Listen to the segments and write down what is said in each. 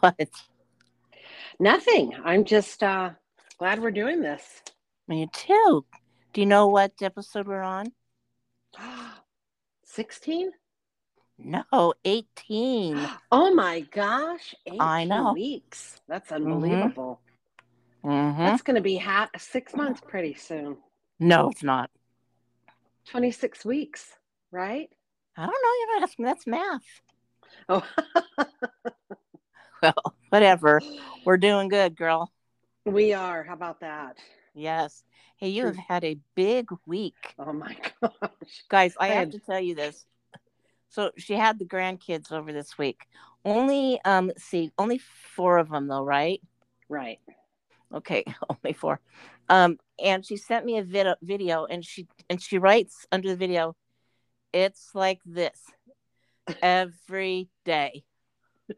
What? Nothing. I'm just uh, glad we're doing this. Me too. Do you know what episode we're on? 16? No, 18. Oh my gosh. 18 I know. weeks. That's unbelievable. Mm-hmm. That's going to be ha- six months pretty soon. No, it's not. 26 weeks, right? I don't know. You're not asking. That's math. Oh, Well, whatever. We're doing good, girl. we are. How about that? Yes. Hey, you have had a big week. Oh my gosh. Guys, I have to tell you this. So she had the grandkids over this week. Only um let's see, only four of them though, right? Right. Okay, only four. Um, and she sent me a video video and she and she writes under the video, it's like this every day,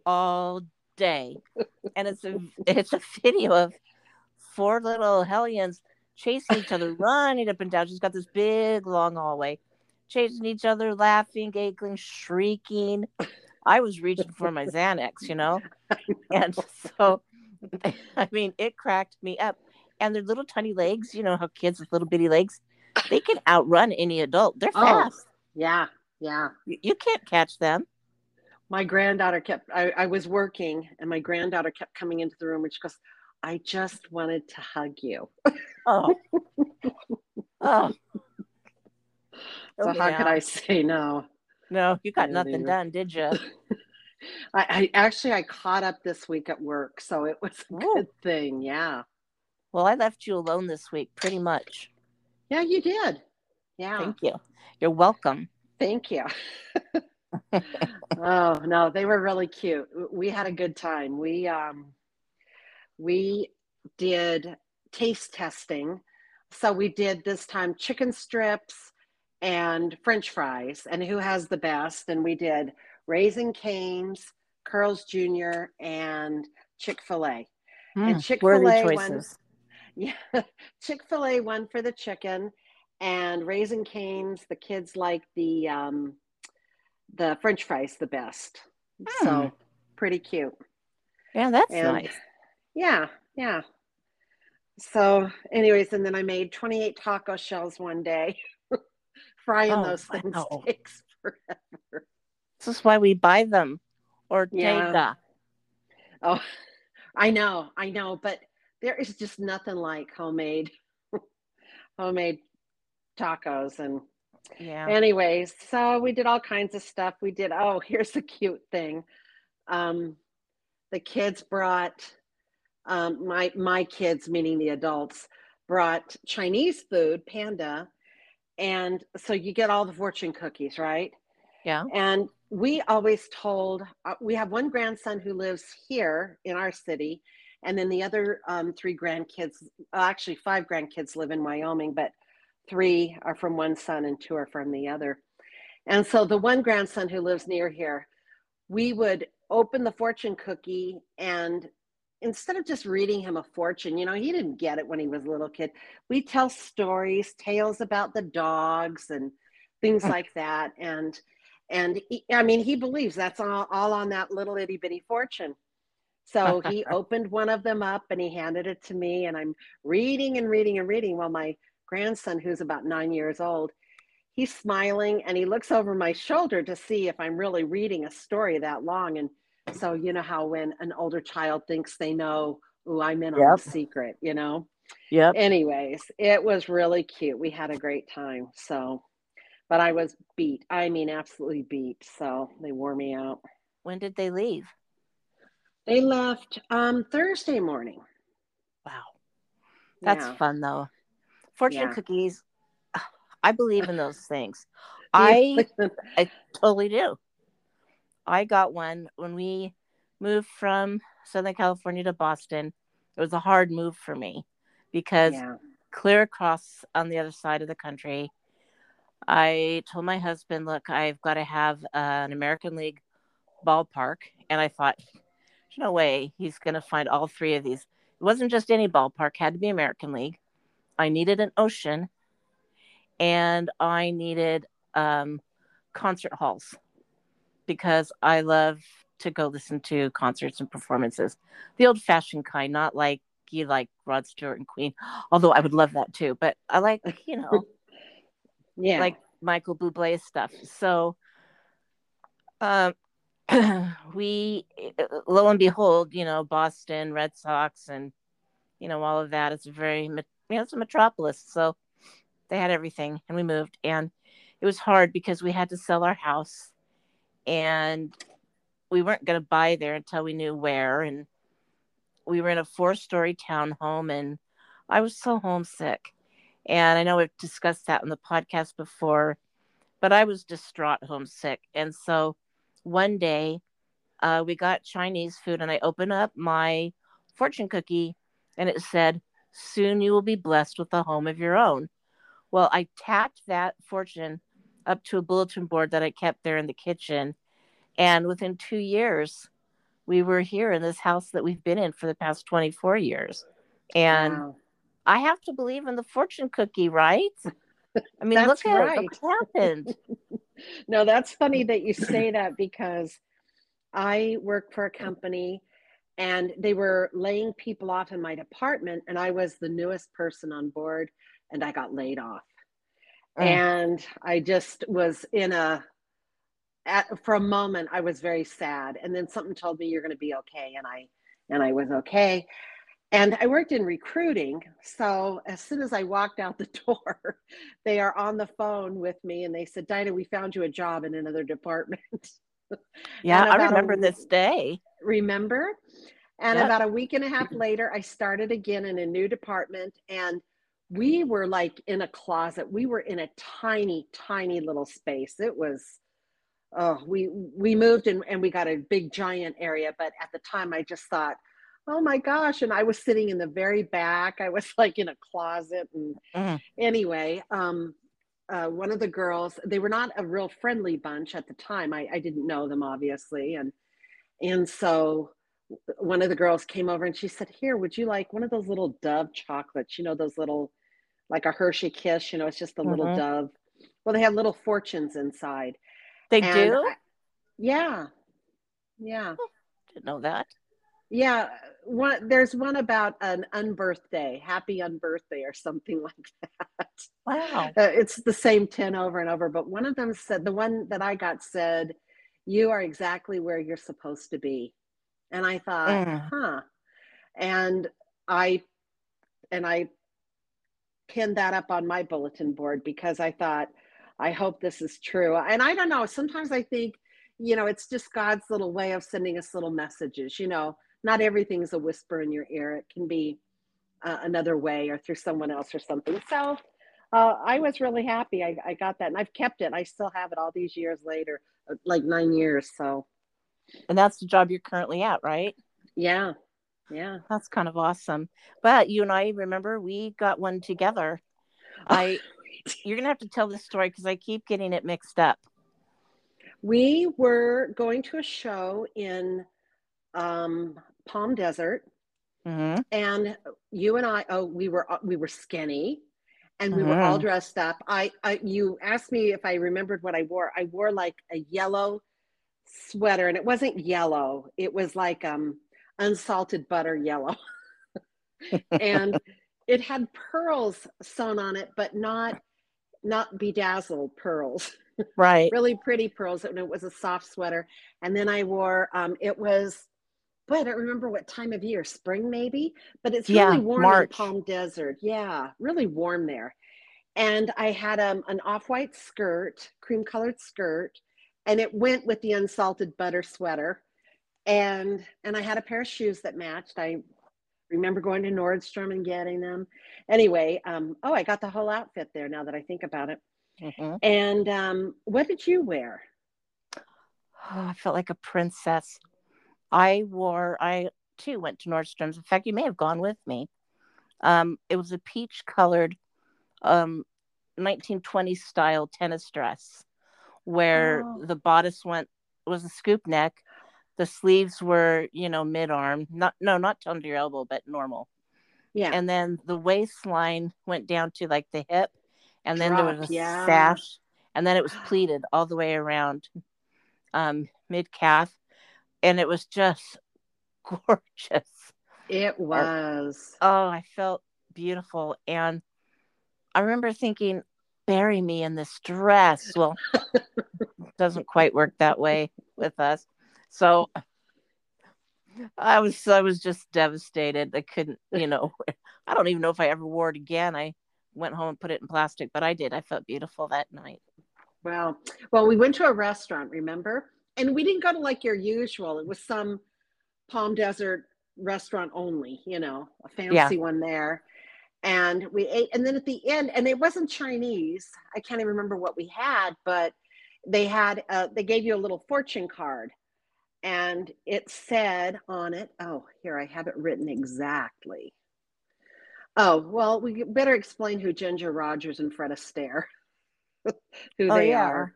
all day. And it's a it's a video of four little hellions chasing each other, running up and down. She's got this big long hallway, chasing each other, laughing, giggling, shrieking. I was reaching for my Xanax, you know? And so I mean, it cracked me up. And their little tiny legs, you know how kids with little bitty legs, they can outrun any adult. They're Oh. fast. Yeah. Yeah. You, you can't catch them. My granddaughter kept, I, I was working and my granddaughter kept coming into the room and she goes, I just wanted to hug you. Oh. oh. So Oh, how could. I say no? No, you got nothing done, did you? I, I actually I caught up this week at work, so it was a Oh. good thing. Yeah. Well, I left you alone this week, pretty much. Yeah, you did. Yeah. Thank you. You're welcome. Thank you. oh no, they were really cute. We had a good time. We um we did taste testing. So we did this time chicken strips and french fries and who has the best and we did Raising Cane's, Carl's Jr. and Chick-fil-A. And Mm, Chick-fil-A worthy one- choices. Yeah, Chick fil A one for the chicken, and Raising Cane's. The kids like the um, the French fries the best. Hmm. So pretty cute. Yeah, that's And nice. yeah, yeah. So, anyways, and then I made 28 taco shells one day, frying Oh, those things wow. takes forever. This is why we buy them. Ortega. Oh, I know, I know, but there is just nothing like homemade, homemade tacos and Yeah. Anyways, so we did all kinds of stuff. We did, oh, here's a cute thing. Um, the kids brought, um, my my kids, meaning the adults, brought Chinese food, panda, and so you get all the fortune cookies, right? Yeah. And we always told, uh, we have one grandson who lives here in our city, and then the other um, three grandkids, actually five grandkids live in Wyoming, but three are from one son and two are from the other. And so the one grandson who lives near here, we would open the fortune cookie and instead of just reading him a fortune, you know, he didn't get it when he was a little kid. We tell stories, tales about the dogs and things like that. And and he, I mean, he believes that's all, all on that little itty bitty fortune. So he opened one of them up and he handed it to me, and I'm reading and reading and reading while my grandson, who's about nine years old, he's smiling and he looks over my shoulder to see if I'm really reading a story that long. And so, you know how when an older child thinks they know, oh, I'm in on Yep. the secret, you know? Yep. Anyways, it was really cute. We had a great time. So, but I was beat. I mean, absolutely beat. So they wore me out. When did they leave? They left um, Thursday morning. Wow. That's Yeah. fun though. Fortune Yeah. cookies. I believe in those things. I I totally do. I got one when we moved from Southern California to Boston. It was a hard move for me because yeah. clear across on the other side of the country, I told my husband, "Look, I've got to have uh, an American League ballpark," and I thought, "There's no way he's going to find all three of these." It wasn't just any ballpark; had to be American League. I needed an ocean, and I needed um, concert halls because I love to go listen to concerts and performances, the old fashioned kind, not like you like Rod Stewart and Queen, although I would love that too. But I like, you know, yeah, like Michael Bublé stuff. So, um, we, lo and behold, you know, Boston Red Sox and, you know, all of that. It's a very, you know, it's a metropolis. So they had everything and we moved. And it was hard because we had to sell our house and we weren't going to buy there until we knew where. And we were in a four story townhome and I was so homesick. And I know we've discussed that in the podcast before, but I was distraught homesick. And so one day uh, we got Chinese food and I opened up my fortune cookie and it said, Soon you will be blessed with a home of your own. Well, I tacked that fortune up to a bulletin board that I kept there in the kitchen. And within two years, we were here in this house that we've been in for the past 24 years. And wow. I have to believe in the fortune cookie, right? I mean, look at right. what happened. no, that's funny that you say that because I work for a company and they were laying people off in my department, and I was the newest person on board, and I got laid off. Mm. And I just was in a, at, for a moment, I was very sad. And then something told me you're going to be okay. And I, and I was okay. And I worked in recruiting. So as soon as I walked out the door, they are on the phone with me and they said, Dinah, we found you a job in another department. Yeah, I remember a, this day. Remember? And yep. about a week and a half later, I started again in a new department. And we were like in a closet. We were in a tiny, tiny little space. It was, oh, we we moved and, and we got a big giant area. But at the time, I just thought, oh my gosh and i was sitting in the very back i was like in a closet and mm. anyway um, uh, one of the girls they were not a real friendly bunch at the time I, I didn't know them obviously and and so one of the girls came over and she said here would you like one of those little dove chocolates? You know those little like a hershey kiss you know it's just a mm-hmm. little dove. Well they have little fortunes inside. They and do? I, yeah. Yeah. Didn't know that. Yeah, one there's one about an unbirthday, happy unbirthday or something like that. Wow. Uh, it's the same 10 over and over, but one of them said the one that I got said, "You are exactly where you're supposed to be." And I thought, mm. "Huh." And I and I pinned that up on my bulletin board because I thought, I hope this is true. And I don't know, sometimes I think, you know, it's just God's little way of sending us little messages, you know not everything's a whisper in your ear. It can be uh, another way or through someone else or something. So uh, I was really happy. I, I got that and I've kept it. I still have it all these years later, uh, like nine years. So, and that's the job you're currently at, right? Yeah. Yeah. That's kind of awesome. But you and I remember we got one together. I, you're going to have to tell this story because I keep getting it mixed up. We were going to a show in um, Palm Desert, mm-hmm. and you and I, oh, we were we were skinny, and we mm-hmm. were all mm-hmm. dressed up. I, I, you asked me if I remembered what I wore. I wore like a yellow sweater, and it wasn't yellow. It was like um unsalted butter yellow, and it had pearls sewn on it, but not not bedazzled pearls. Right. really pretty pearls, and it was a soft sweater. And then I wore um, it was boy, I don't remember what time of year, spring maybe, but it's really yeah, warm March. in Palm Desert. Yeah, really warm there. And I had um, an off-white skirt, cream colored skirt, and it went with the unsalted butter sweater. And and I had a pair of shoes that matched. I remember going to Nordstrom and getting them. Anyway, um, oh, I got the whole outfit there now that I think about it. Mm-hmm. And um, what did you wear? Oh, I felt like a princess. I wore, I too went to Nordstrom's. In fact, you may have gone with me. Um, it was a peach colored um, 1920s style tennis dress where oh. the bodice went, was a scoop neck. The sleeves were, you know, mid arm, not, no, not under your elbow, but normal. Yeah. And then the waistline went down to like the hip. And then Drop, there was a yeah. sash. And then it was pleated all the way around um, mid calf and it was just gorgeous. It was. Oh, I felt beautiful. And I remember thinking, bury me in this dress. Well, doesn't quite work that way with us. So I was I was just devastated. I couldn't, you know, I don't even know if I ever wore it again. I went home and put it in plastic, but I did. I felt beautiful that night. Wow. Well, we went to a restaurant, remember? And we didn't go to like your usual. It was some Palm Desert restaurant only, you know, a fancy yeah. one there. And we ate, and then at the end, and it wasn't Chinese. I can't even remember what we had, but they had, uh, they gave you a little fortune card and it said on it, oh, here I have it written exactly. Oh, well, we better explain who Ginger Rogers and Fred Astaire, who oh, they yeah. are.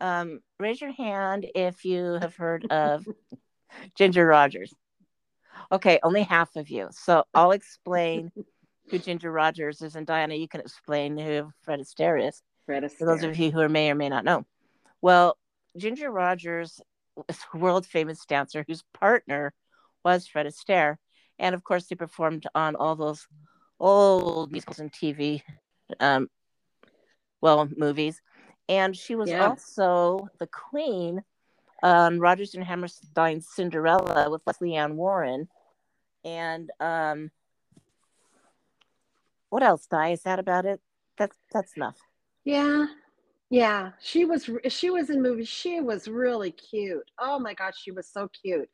Um, raise your hand if you have heard of Ginger Rogers. Okay, only half of you. So I'll explain who Ginger Rogers is, and Diana, you can explain who Fred Astaire is. Fred Astaire. For those of you who are may or may not know. Well, Ginger Rogers is a world famous dancer whose partner was Fred Astaire. And of course, they performed on all those old musicals and TV, um, well, movies. And she was yeah. also the queen on Rodgers and Hammerstein's Cinderella with Lesley Ann Warren. And um, what else, Di? Is that about it? That's that's enough. Yeah, yeah. She was she was in movies. She was really cute. Oh my gosh, she was so cute.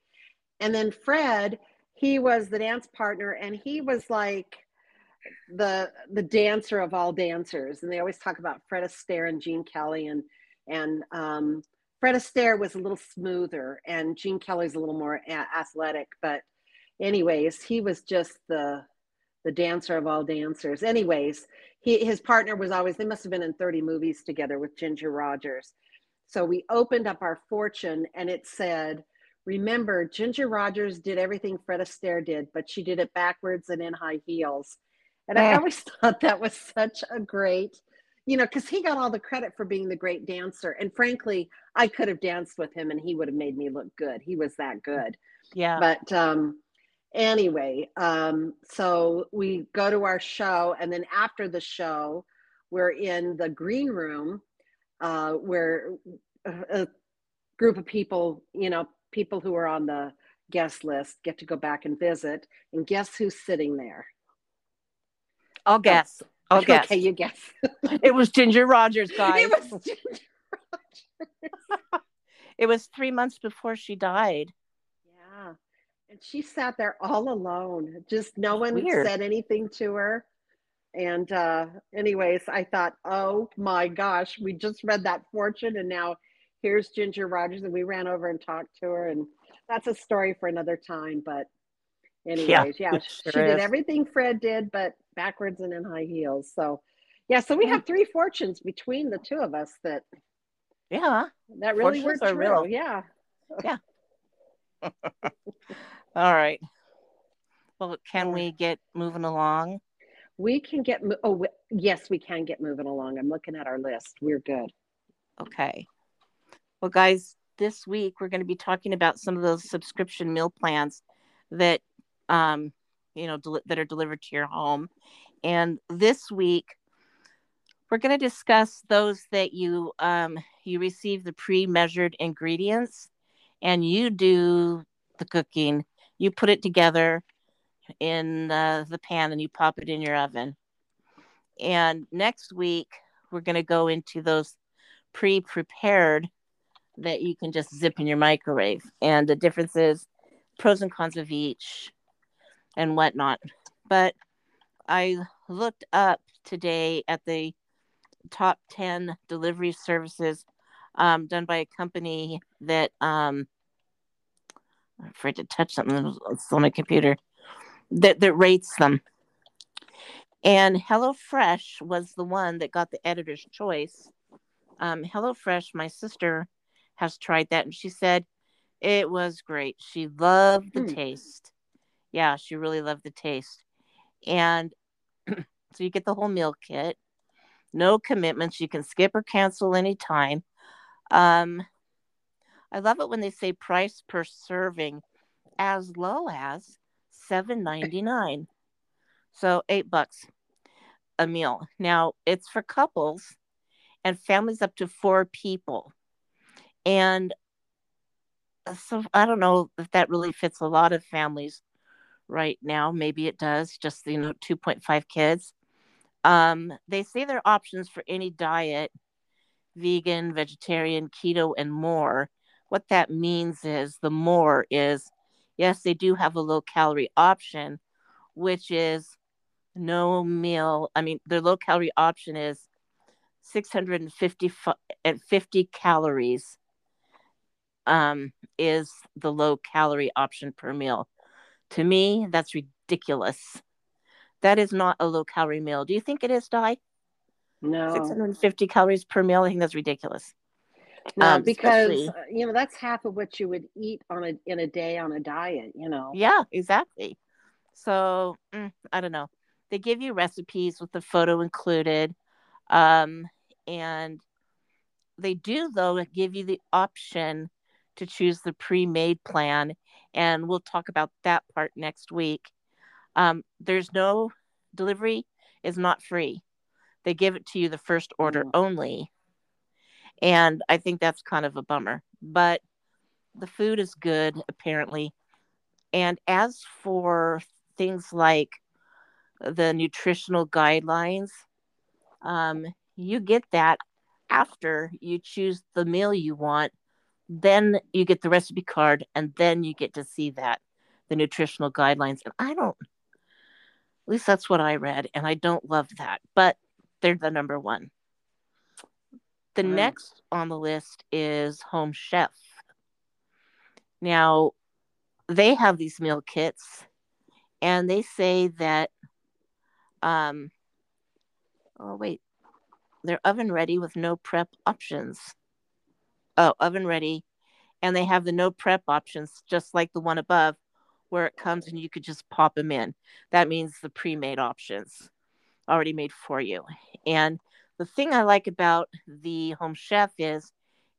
And then Fred, he was the dance partner, and he was like the the dancer of all dancers. And they always talk about Fred Astaire and Gene Kelly, and and um, Fred Astaire was a little smoother, and Gene Kelly's a little more athletic. But anyways, he was just the the dancer of all dancers. Anyways, he his partner was always they must have been in 30 movies together with Ginger Rogers. So we opened up our fortune and it said, remember, Ginger Rogers did everything Fred Astaire did, but she did it backwards and in high heels. And I always thought that was such a great, you know, because he got all the credit for being the great dancer. And frankly, I could have danced with him and he would have made me look good. He was that good. Yeah. But um, anyway, um, so we go to our show, and then after the show, we're in the green room uh, where a, a group of people, you know, people who are on the guest list get to go back and visit. And guess who's sitting there? I'll guess. I'll guess. Okay, you guess. it was Ginger Rogers, guys. It was Ginger Rogers. it was three months before she died. And she sat there all alone. Just no one Weird. said anything to her. And uh, anyways, I thought, oh my gosh, we just read that fortune, and now here's Ginger Rogers, and we ran over and talked to her, and that's a story for another time. But anyways, yeah, yeah she sure did everything Fred did, but backwards and in high heels. So yeah, so we have three fortunes between the two of us that yeah that really Fortunes were true. Real. Yeah. Yeah. All right. Well, can we get moving along? We can get, oh, yes, we can get moving along. I'm looking at our list. We're good. Okay. Well, guys, this week we're going to be talking about some of those subscription meal plans that, um, you know, del- that are delivered to your home. And this week, we're going to discuss those that you um, you receive the pre-measured ingredients and you do the cooking you put it together in the pan and you pop it in your oven. And next week, we're going to go into those pre prepared that you can just zip in your microwave. And the differences, pros and cons of each, and whatnot. But I looked up today at the top 10 delivery services um, done by a company that um, I'm afraid to touch something that's on my computer that, that rates them. And HelloFresh was the one that got the editor's choice. Um, HelloFresh, my sister has tried that and she said it was great. She loved the mm. taste. Yeah, she really loved the taste. And so you get the whole meal kit, no commitments. You can skip or cancel anytime. Um, I love it when they say price per serving as low as seven ninety nine. So eight bucks a meal. Now it's for couples and families up to four people. And so I don't know if that really fits a lot of families right now. Maybe it does, just you know, 2.5 kids. Um, they say there are options for any diet vegan, vegetarian, keto, and more. What that means is the more is yes, they do have a low calorie option, which is no meal. I mean, their low calorie option is 650 50 calories um, is the low calorie option per meal. To me, that's ridiculous. That is not a low calorie meal. Do you think it is, Di? No. 650 calories per meal. I think that's ridiculous. No, um, because uh, you know that's half of what you would eat on a in a day on a diet. You know. Yeah, exactly. So mm, I don't know. They give you recipes with the photo included, um, and they do though give you the option to choose the pre-made plan, and we'll talk about that part next week. Um, there's no delivery is not free. They give it to you the first order mm. only. And I think that's kind of a bummer. But the food is good, apparently. And as for things like the nutritional guidelines, um, you get that after you choose the meal you want. Then you get the recipe card, and then you get to see that the nutritional guidelines. And I don't, at least that's what I read, and I don't love that. But they're the number one. The right. next on the list is Home Chef. Now, they have these meal kits, and they say that, um, oh, wait, they're oven ready with no prep options. Oh, oven ready. And they have the no prep options, just like the one above, where it comes and you could just pop them in. That means the pre made options already made for you. And the thing I like about the home chef is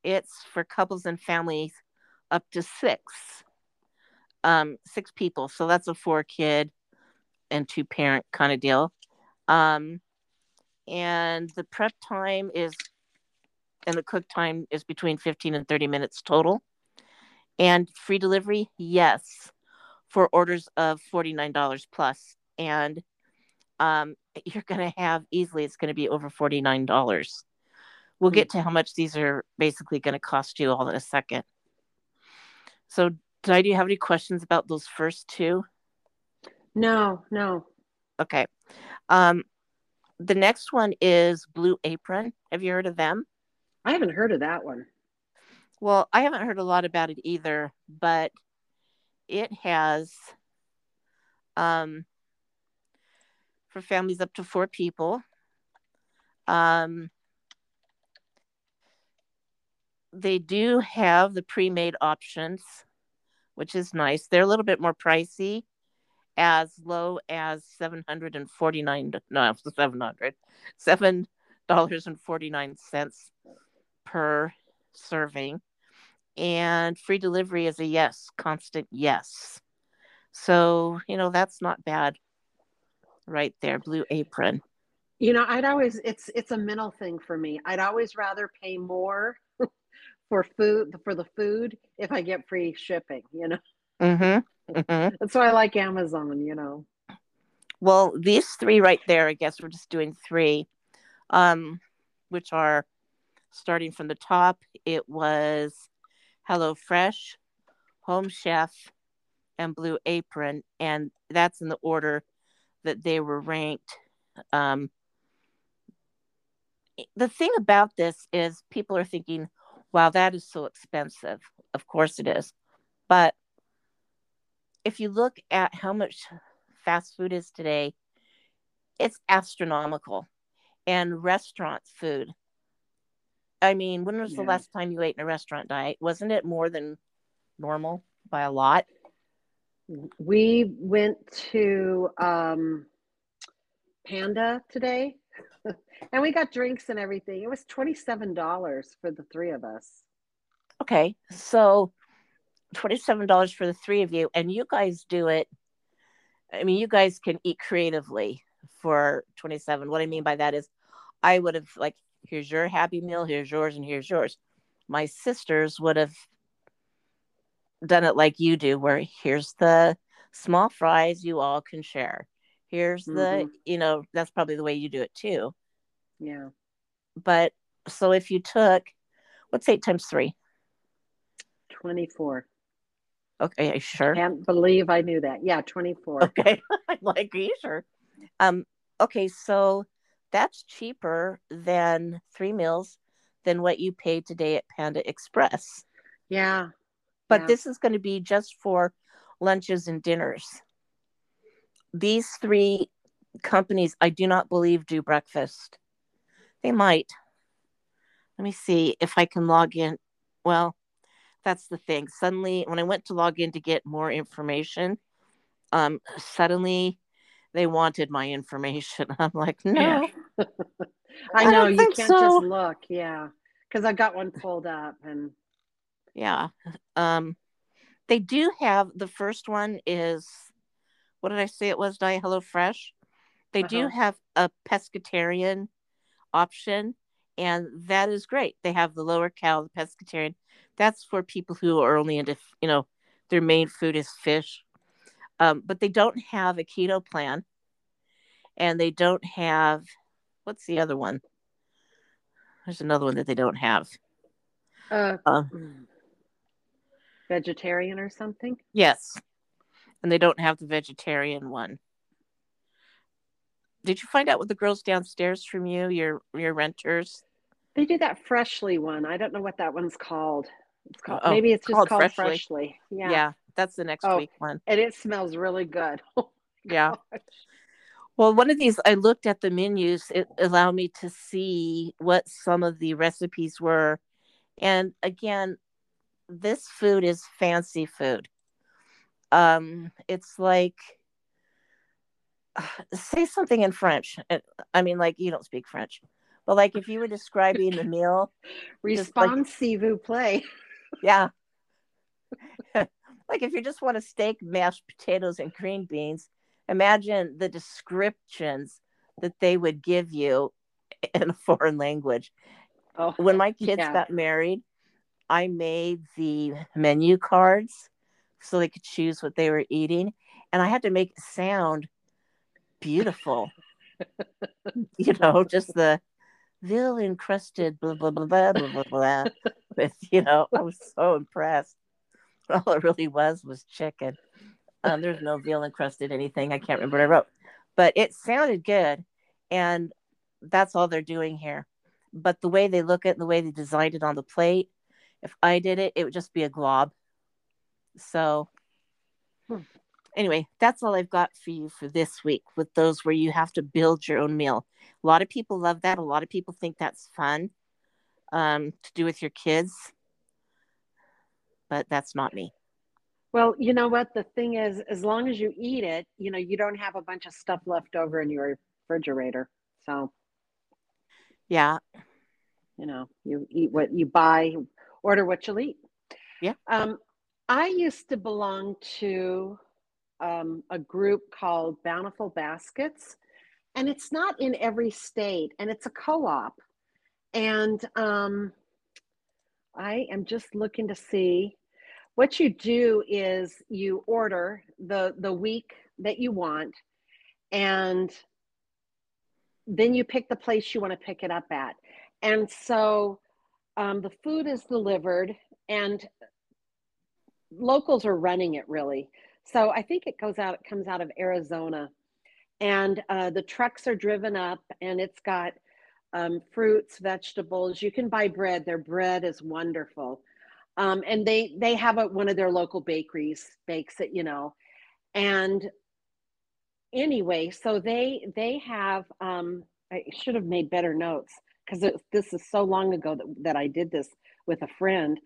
it's for couples and families up to six, um, six people. So that's a four kid and two parent kind of deal. Um, and the prep time is, and the cook time is between 15 and 30 minutes total. And free delivery, yes, for orders of $49 plus. And um, you're going to have easily, it's going to be over $49. We'll get to how much these are basically going to cost you all in a second. So, Di, do you have any questions about those first two? No, no. Okay. Um, the next one is Blue Apron. Have you heard of them? I haven't heard of that one. Well, I haven't heard a lot about it either, but it has um, for families up to four people. Um, they do have the pre-made options, which is nice. They're a little bit more pricey, as low as seven hundred and forty-nine. No, seven hundred, seven dollars and forty-nine cents per serving, and free delivery is a yes, constant yes. So you know that's not bad right there, Blue Apron. You know, I'd always it's it's a mental thing for me. I'd always rather pay more for food for the food if I get free shipping. You know. Mm-hmm. mm-hmm. That's why I like Amazon. You know. Well, these three right there, I guess we're just doing three, um, which are starting from the top. It was Hello Fresh, Home Chef, and Blue Apron, and that's in the order that they were ranked. Um, the thing about this is people are thinking, wow, that is so expensive. Of course it is. But if you look at how much fast food is today, it's astronomical. And restaurant food. I mean, when was yeah. the last time you ate in a restaurant diet? Wasn't it more than normal by a lot? We went to um, Panda today and we got drinks and everything. It was $27 for the three of us. Okay, so twenty-seven dollars for the three of you, and you guys do it. I mean, you guys can eat creatively for twenty-seven. What I mean by that is, I would have like, here's your happy meal, here's yours, and here's yours. My sisters would have done it like you do, where here's the small fries you all can share. Here's the, Mhm. you know, that's probably the way you do it too. Yeah. But so if you took, what's eight times three? 24. Okay, you sure? Can't believe I knew that. Yeah, 24. Okay, I'm like, are you sure? Um, okay, so that's cheaper than three meals than what you paid today at Panda Express. Yeah. But Yeah. this is going to be just for lunches and dinners. These three companies, I do not believe, do breakfast. They might. Let me see if I can log in. Well, that's the thing. Suddenly, when I went to log in to get more information, um, suddenly they wanted my information. I'm like, no, I I know you can't so. just look. Yeah. Because I've got one pulled up and yeah. Um, they do have the first one is what did I say it was? Di Hello Fresh. They do Uh-huh. have a pescatarian option, and that is great. They have the lower cal, the pescatarian. That's for people who are only into, you know, their main food is fish. Um, but they don't have a keto plan, and they don't have what's the other one? There's another one that they don't have. uh, Uh, mm, vegetarian or something. yes, and they don't have the vegetarian one. Did you find out what the girls downstairs from you, your your renters? They do that freshly one. I don't know what that one's called. It's called Oh, maybe it's just called called, Freshly. freshly. Yeah, Yeah. that's the next Oh. week one. And it smells really good. Oh yeah. Gosh. Well, one of these, I looked at the menus. It allowed me to see what some of the recipes were. And again, this food is fancy food. Um, it's like, say something in French. Uh, I mean, like, you don't speak French, but like if you were describing the meal, like- Responsive play. yeah. like if you just want a steak, mashed potatoes, and green beans, imagine the descriptions that they would give you in a foreign language. Oh, When my kids Yeah. got married, I made the menu cards so they could choose what they were eating, and I had to make it sound beautiful. you know, just the veal encrusted blah blah blah blah blah blah blah. With you know, I was so impressed. All it really was was chicken. Um, there's no veal encrusted anything. I can't remember what I wrote, but it sounded good, and that's all they're doing here. But the way they look at it and the way they designed it on the plate, if I did it, it would just be a glob. So, Hmm. anyway, that's all I've got for you for this week with those where you have to build your own meal. A lot of people love that. A lot of people think that's fun um, to do with your kids, but that's not me. Well, you know what? The thing is, as long as you eat it, you know, you don't have a bunch of stuff left over in your refrigerator. So, Yeah, you know, you eat what you buy, order what you'll eat. Yeah. Um, I used to belong to um, a group called Bountiful Baskets, and it's not in every state, and it's a co op. And um, I am just looking to see what you do is you order the the week that you want and then you pick the place you want to pick it up at and so um, the food is delivered and locals are running it really. So i think it goes out it comes out of arizona. And uh, the trucks are driven up and it's got um, fruits vegetables. You can buy bread. Their bread is wonderful. Um, and they they have a, one of their local bakeries bakes it you know. And anyway so they they have um, i should have made better notes because this is so long ago that, that i did this with a friend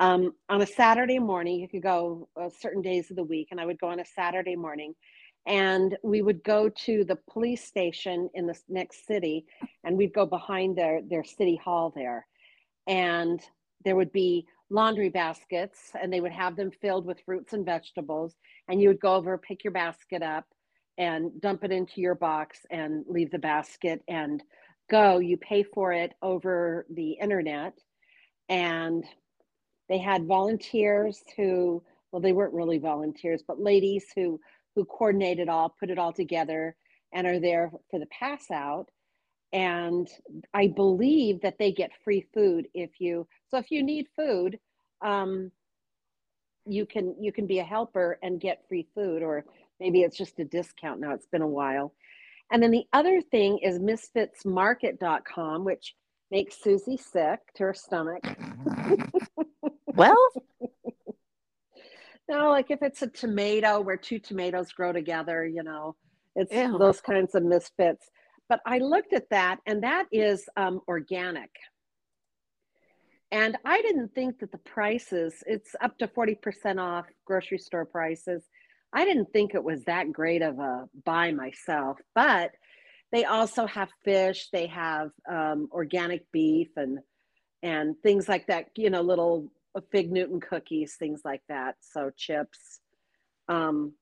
um, on a saturday morning you could go uh, certain days of the week and i would go on a saturday morning and we would go to the police station in the next city and we'd go behind their their city hall there and there would be laundry baskets and they would have them filled with fruits and vegetables and you would go over pick your basket up and dump it into your box and leave the basket and go you pay for it over the internet. And they had volunteers who well they weren't really volunteers but ladies who who coordinate it all put it all together and are there for the pass out. And i believe that they get free food if you so if you need food um, you can you can be a helper and get free food or maybe it's just a discount now it's been a while and then the other thing is misfitsmarket.com which makes susie sick to her stomach well no like if it's a tomato where two tomatoes grow together you know it's Ew. those kinds of misfits but i looked at that and that is um, organic and I didn't think that the prices, it's up to 40% off grocery store prices. I didn't think it was that great of a buy myself, but they also have fish, they have um, organic beef and and things like that, you know, little fig Newton cookies, things like that. So chips. Um,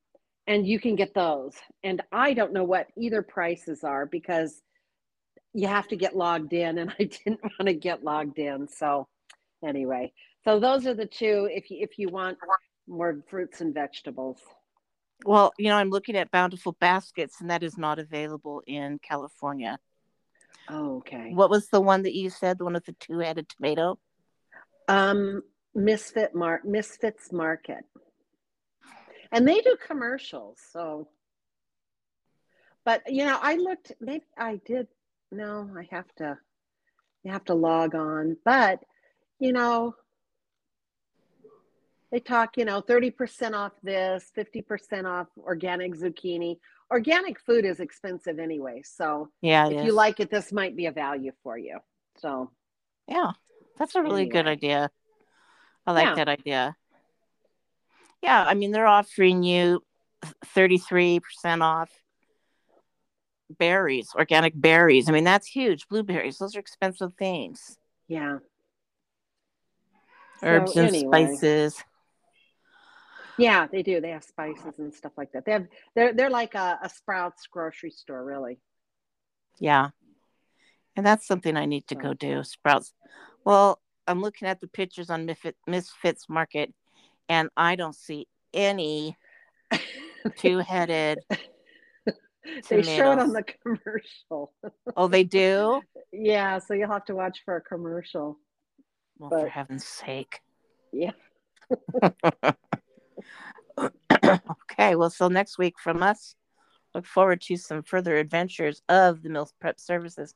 and you can get those. And I don't know what either prices are because you have to get logged in and I didn't want to get logged in. So anyway, so those are the two if you if you want more fruits and vegetables. Well, you know, I'm looking at Bountiful Baskets, and that is not available in California. Oh, okay. What was the one that you said? The one with the two-headed tomato? Um, Misfit Mar Misfits Market, and they do commercials. So, but you know, I looked. Maybe I did. No, I have to. You have to log on, but you know, they talk, you know, 30% off this, 50% off organic zucchini. Organic food is expensive anyway. So Yeah, if is. you like it, this might be a value for you. So yeah, that's a really good idea. I like Yeah. that idea. Yeah, I mean, they're offering you 33% off berries, organic berries. I mean, that's huge. Blueberries, those are expensive things. yeah. Herbs So and anyway. spices. Yeah, they do. They have spices and stuff like that. They have they're they're like a, a Sprouts grocery store, really. Yeah. And that's something I need to go do. Mm-hmm. Sprouts. Well, I'm looking at the pictures on Misfit, Misfits Market, and I don't see any two headed. they show it on the commercial. Oh, they do? yeah, so you'll have to watch for a commercial. Well, for heaven's sake. Yeah. okay. Well, so next week from us, look forward to some further adventures of the meal prep services.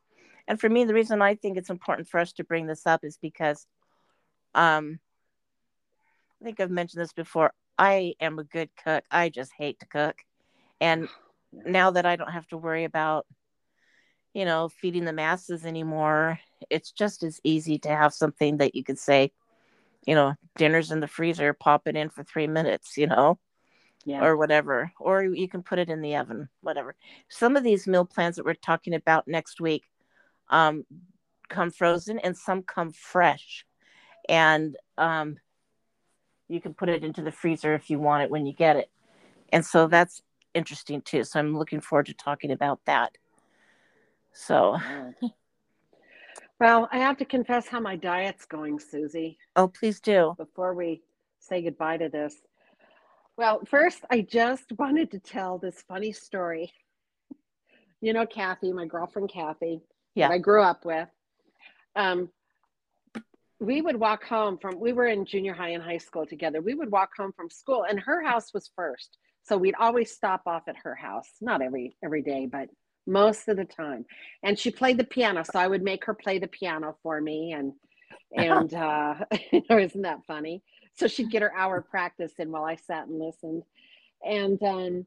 And for me, the reason I think it's important for us to bring this up is because um, I think I've mentioned this before. I am a good cook. I just hate to cook. And now that I don't have to worry about, you know, feeding the masses anymore, it's just as easy to have something that you could say, you know, dinner's in the freezer, pop it in for three minutes, you know, Yeah. or whatever. Or you can put it in the oven, whatever. Some of these meal plans that we're talking about next week um, come frozen and some come fresh. And um, you can put it into the freezer if you want it when you get it. And so that's interesting too. So I'm looking forward to talking about that. So, Well, I have to confess how my diet's going, Susie, oh, please do. before we say goodbye to this. Well, first, I just wanted to tell this funny story. You know, Kathy, my girlfriend Kathy, Yeah. that I grew up with. Um, we would walk home from, we were in junior high and high school together. We would walk home from school, and her house was first. So we'd always stop off at her house, not every every day, but most of the time. And she played the piano, so I would make her play the piano for me, and and uh, isn't that funny? So she'd get her hour practice in while I sat and listened. And um,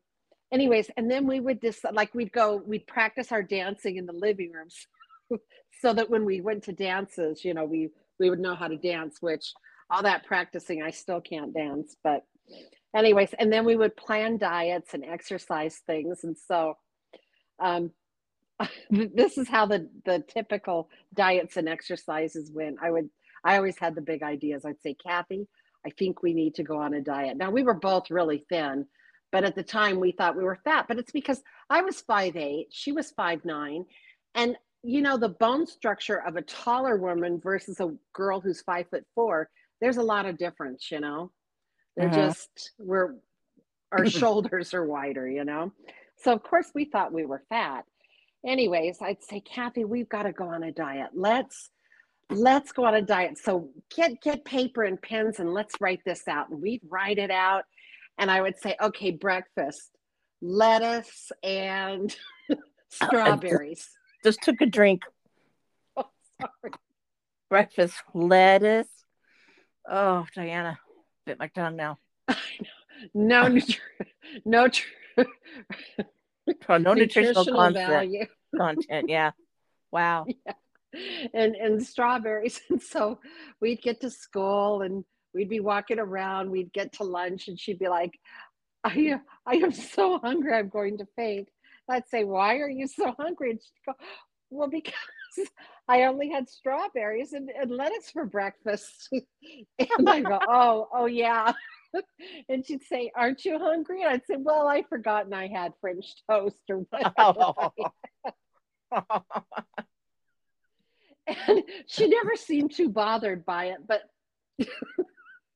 anyways, and then we would just like we'd go, we'd practice our dancing in the living rooms, so that when we went to dances, you know, we we would know how to dance. Which all that practicing, I still can't dance, but anyways, and then we would plan diets and exercise things, and so um, this is how the the typical diets and exercises went. I would I always had the big ideas. I'd say, Kathy, I think we need to go on a diet. Now we were both really thin, but at the time we thought we were fat. But it's because I was five eight, she was five nine, and you know the bone structure of a taller woman versus a girl who's five foot four. There's a lot of difference, you know. They're uh-huh. just we're our shoulders are wider, you know. So of course we thought we were fat. Anyways, I'd say, Kathy, we've got to go on a diet. Let's let's go on a diet. So get get paper and pens and let's write this out. And we'd write it out. And I would say, okay, breakfast, lettuce and oh, strawberries. Just took a drink. Oh, sorry. Breakfast, lettuce. Oh, Diana, bit my tongue now. no, nutri- no, tr- oh, no nutritional, nutritional content. Value. content. Yeah. Wow. Yeah and and strawberries. And so we'd get to school and we'd be walking around we'd get to lunch and she'd be like i i am so hungry i'm going to faint. I'd say why are you so hungry? And she'd go well because i only had strawberries and, and lettuce for breakfast. And i go oh oh yeah. And she'd say aren't you hungry? And i'd say well I've forgotten i had french toast or whatever and she never seemed too bothered by it. But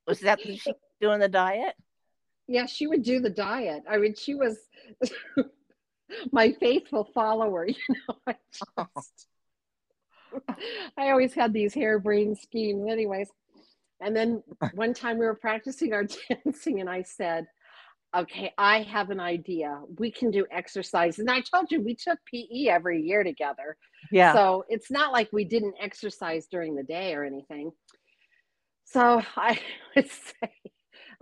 was that she doing the diet? Yeah, she would do the diet. I mean, she was my faithful follower. You know, I, oh. just, I always had these harebrained schemes, anyways. And then one time we were practicing our dancing, and I said, okay, I have an idea. We can do exercise. And I told you we took PE every year together. Yeah. So it's not like we didn't exercise during the day or anything. So I would say,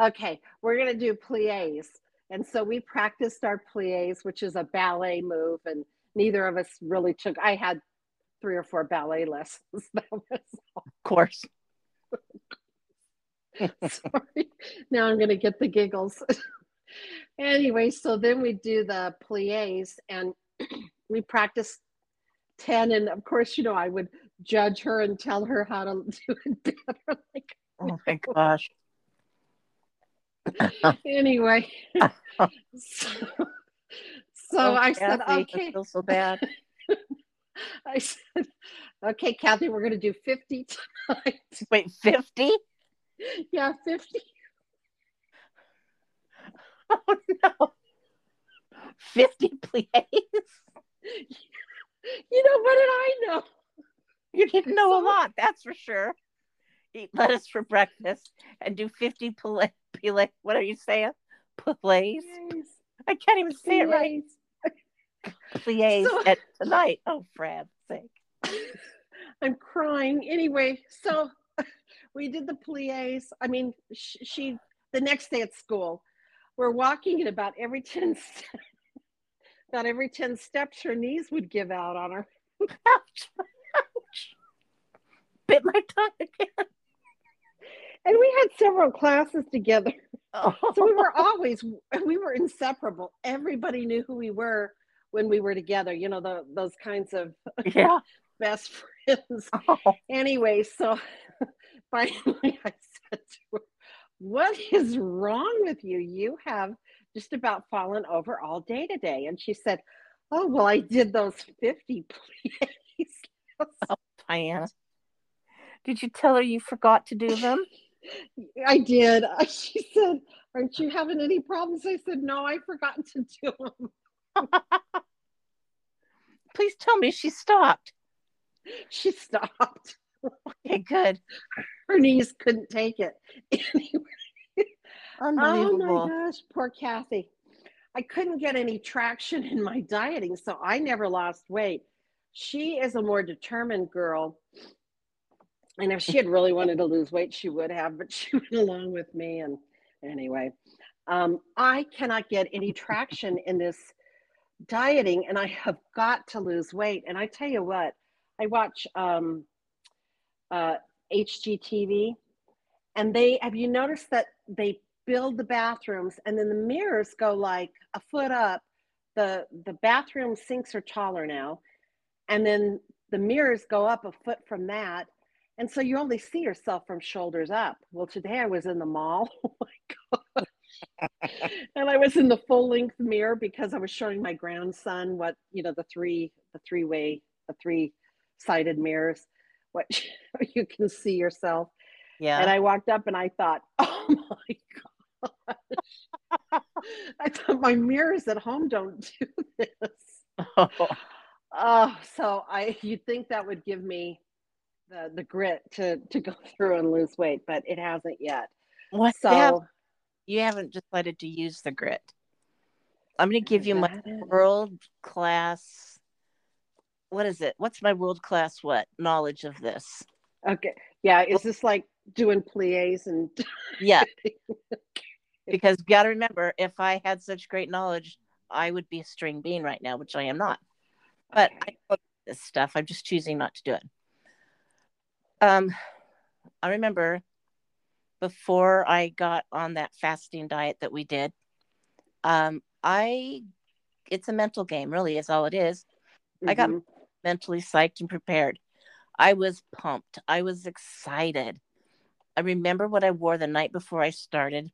okay, we're going to do plies. And so we practiced our plies, which is a ballet move. And neither of us really took, I had three or four ballet lessons. of course. Sorry. Now I'm going to get the giggles anyway, so then we do the plies and we practice 10. And of course, you know, I would judge her and tell her how to do it better. Like, oh my gosh. anyway, so, so oh, I Kathy, said, okay. I feel so bad. I said, okay, Kathy, we're going to do 50 tonight. Wait, 50? Yeah, 50. Oh no. 50 please. You know, what did I know? You didn't know a lot, that's for sure. Eat lettuce for breakfast and do 50 play, play what are you saying? Plays? I can't even say it right. Plays so, at tonight. Oh, Fred's sake. I'm crying. Anyway, so we did the plies. I mean, she, the next day at school, we're walking at about every 10 steps, about every 10 steps her knees would give out on her ouch, ouch. bit my tongue again and we had several classes together oh. so we were always we were inseparable everybody knew who we were when we were together you know the, those kinds of yeah best friends oh. anyway so finally i said to her what is wrong with you? You have just about fallen over all day today. And she said, Oh, well, I did those 50 please. oh, Diana. Did you tell her you forgot to do them? I did. She said, Aren't you having any problems? I said, No, I forgot to do them. Please tell me she stopped. She stopped. Okay, good. Her knees couldn't take it. Unbelievable. Oh my gosh, poor Kathy. I couldn't get any traction in my dieting, so I never lost weight. She is a more determined girl. And if she had really wanted to lose weight, she would have, but she went along with me. And anyway, um, I cannot get any traction in this dieting, and I have got to lose weight. And I tell you what, I watch um, uh, HGTV, and they have you noticed that they build the bathrooms and then the mirrors go like a foot up the the bathroom sinks are taller now and then the mirrors go up a foot from that And so you only see yourself from shoulders up. Well, today I was in the mall. Oh my gosh. and I was in the full length mirror because I was showing my grandson what, you know, the three, the three way, the three sided mirrors, what you can see yourself. Yeah. And I walked up and I thought, oh my. I thought my mirrors at home don't do this. Oh, Oh, so I you'd think that would give me the the grit to to go through and lose weight, but it hasn't yet. what? So you, have, you haven't decided to use the grit. I'm going to give you my world class. What is it? What's my world class what knowledge of this? okay. Yeah, is this like doing plies and Yeah, because you got to remember, if I had such great knowledge, I would be a string bean right now, which I am not. But I know this stuff. I'm just choosing not to do it. Um, I remember before I got on that fasting diet that we did. Um, I it's a mental game, really, is all it is. I got Mhm. mentally psyched and prepared. I was pumped. I was excited. I remember what I wore the night before I started.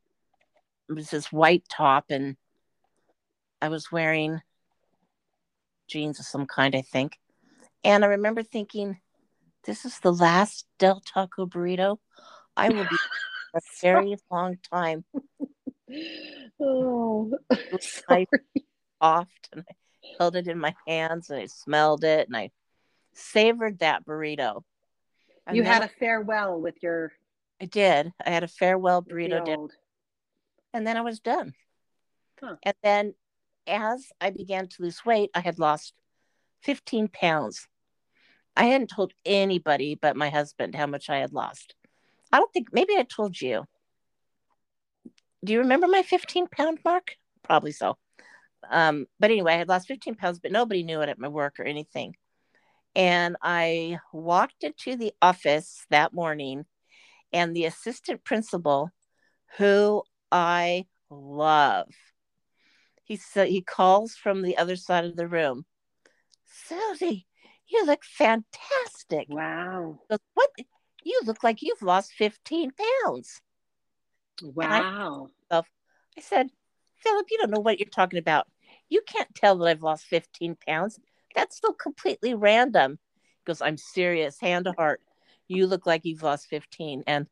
It was this white top, and I was wearing jeans of some kind, I think. And I remember thinking, this is the last Del Taco burrito. I will be for a very long time Oh, I soft and I held it in my hands and I smelled it and I savored that burrito. And you had a farewell with your I did. I had a farewell burrito dinner. And then I was done. Huh. And then as I began to lose weight, I had lost 15 pounds. I hadn't told anybody but my husband how much I had lost. I don't think maybe I told you. Do you remember my 15 pound mark? Probably so. Um, but anyway, I had lost 15 pounds, but nobody knew it at my work or anything. And I walked into the office that morning, and the assistant principal, who I love, he said he calls from the other side of the room. Susie, you look fantastic. Wow. Goes, what? You look like you've lost 15 pounds. Wow. I said, Philip, you don't know what you're talking about. You can't tell that I've lost 15 pounds. That's still completely random. He goes, I'm serious, hand to heart. You look like you've lost 15. And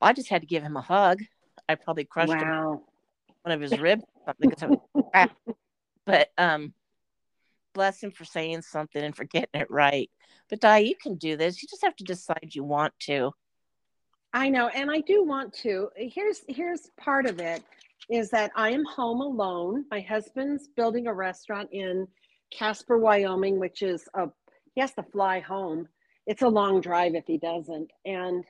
I just had to give him a hug. I probably crushed Wow. one of his ribs something 'cause I was crap. But um bless him for saying something and for getting it right. But Di, you can do this. You just have to decide you want to. I know, and I do want to. Here's here's part of it is that I am home alone. My husband's building a restaurant in Casper, Wyoming, which is a he has to fly home. It's a long drive if he doesn't. And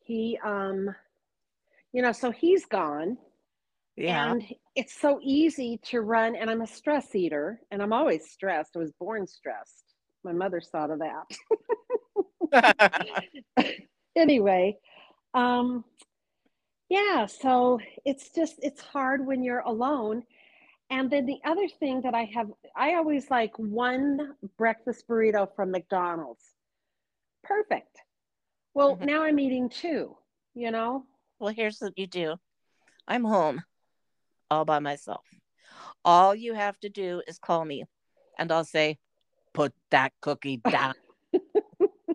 he um you know, so he's gone Yeah. and it's so easy to run and I'm a stress eater and I'm always stressed. I was born stressed. My mother thought of that. anyway, um, yeah, so it's just it's hard when you're alone. And then the other thing that I have, I always like one breakfast burrito from McDonald's. Perfect. Well, Mhm. now I'm eating two, you know? Well, here's what you do. I'm home all by myself. All you have to do is call me and I'll say, put that cookie down.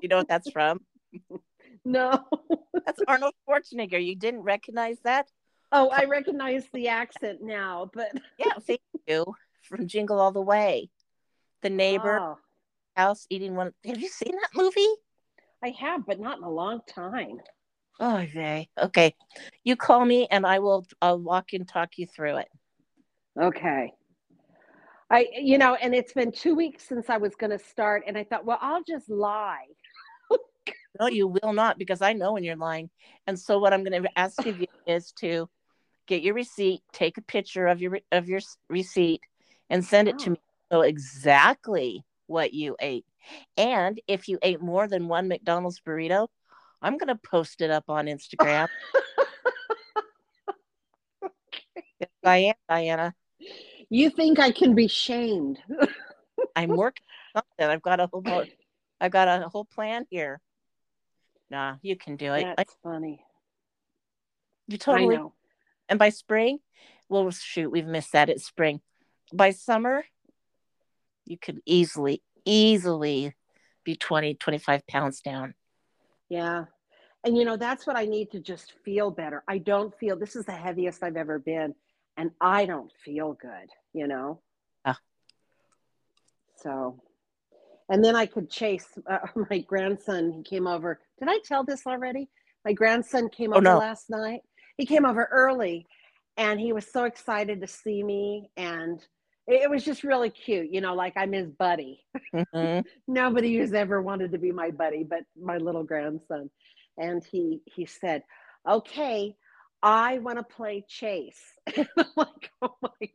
you know what that's from? No. That's Arnold Schwarzenegger. You didn't recognize that? oh, I recognize the accent now, but Yeah, thank you. From Jingle All the Way. The neighbor Oh, house eating one. Have you seen that movie? I have, but not in a long time. Oh, okay. Okay. You call me and I will I'll walk and talk you through it. Okay. I, you know, and it's been two weeks since I was going to start, and I thought, well, I'll just lie. No, you will not because I know when you're lying. And so what I'm going to ask you is to get your receipt, take a picture of your of your receipt and send it to Oh. me so exactly what you ate. And if you ate more than one McDonald's burrito, I'm going to post it up on Instagram. Yes, I am, Diana. You think I can be shamed? I'm working on something. I've got a whole I've got a whole plan here. Nah, you can do it. I- That's funny. you totally I know. and by spring, well shoot, we've missed that. It's spring. By summer, you could easily, easily be 20, 25 pounds down. Yeah. And you know, that's what I need to just feel better. I don't feel this is the heaviest I've ever been, and I don't feel good, you know? Ah. So, and then I could chase uh, my grandson. He came over. Did I tell this already? My grandson came Oh, over no. last night. He came over early and he was so excited to see me. And it, was just really cute, you know, like I'm his buddy Mhm. nobody who's ever wanted to be my buddy but my little grandson and he he said okay i want to play chase. And i'm like oh my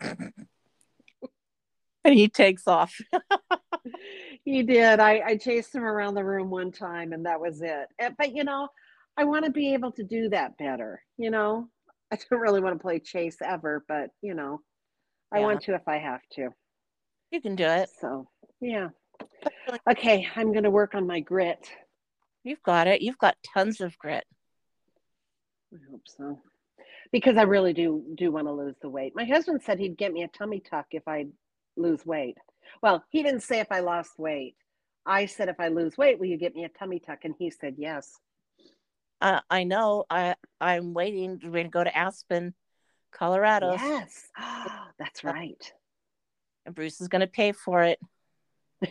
god. And he takes off. he did. I i chased him around the room one time and that was it. Eh, but you know i want to be able to do that better you know? I don't really want to play chase ever but you know i Yeah. want to if i have to. You can do it. so yeah. Okay i'm going to work on my grit You've got it. You've got tons of grit. I hope so. Because I really do do want to lose the weight. My husband said he'd get me a tummy tuck if I lose weight. Well, he didn't say if I lost weight. I said if I lose weight, will you get me a tummy tuck? And he said yes. Uh, I know. I I'm waiting. We're going to go to Aspen, Colorado, Yes. That's right. and Bruce is going to pay for it.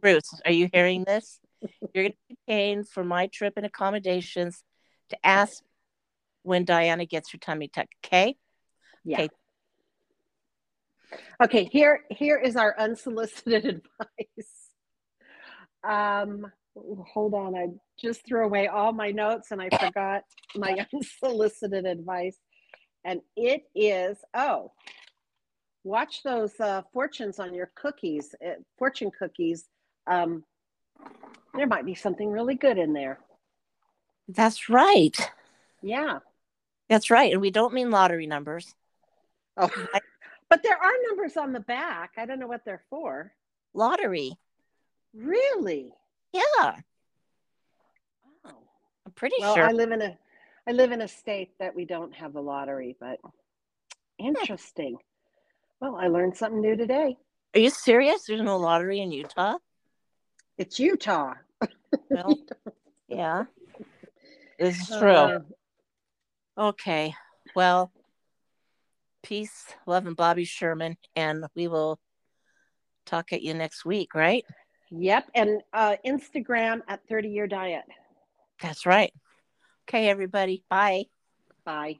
Bruce, are you hearing this? You're going to be paying for my trip and accommodations to ask when Diana gets her tummy tuck. Okay. Yeah. Okay. Okay, here here is our unsolicited advice. Um hold on, I just threw away all my notes and I forgot my unsolicited advice. And it is oh, watch those uh, fortunes on your cookies, uh, fortune cookies. Um, there might be something really good in there. That's right. Yeah. That's right. And we don't mean lottery numbers. Oh, but there are numbers on the back. I don't know what they're for. Lottery. Really? Yeah. Oh. I'm pretty Well, sure. I live in a I live in a state that we don't have the lottery, but hmm. interesting. Well, I learned something new today. Are you serious? There's no lottery in Utah? It's Utah. Well, yeah. This is true. Uh, Okay. Well, peace, love, and Bobby Sherman. And we will talk at you next week, right? yep, and uh, Instagram at 30 Year Diet. That's right. Okay, everybody. Bye. Bye.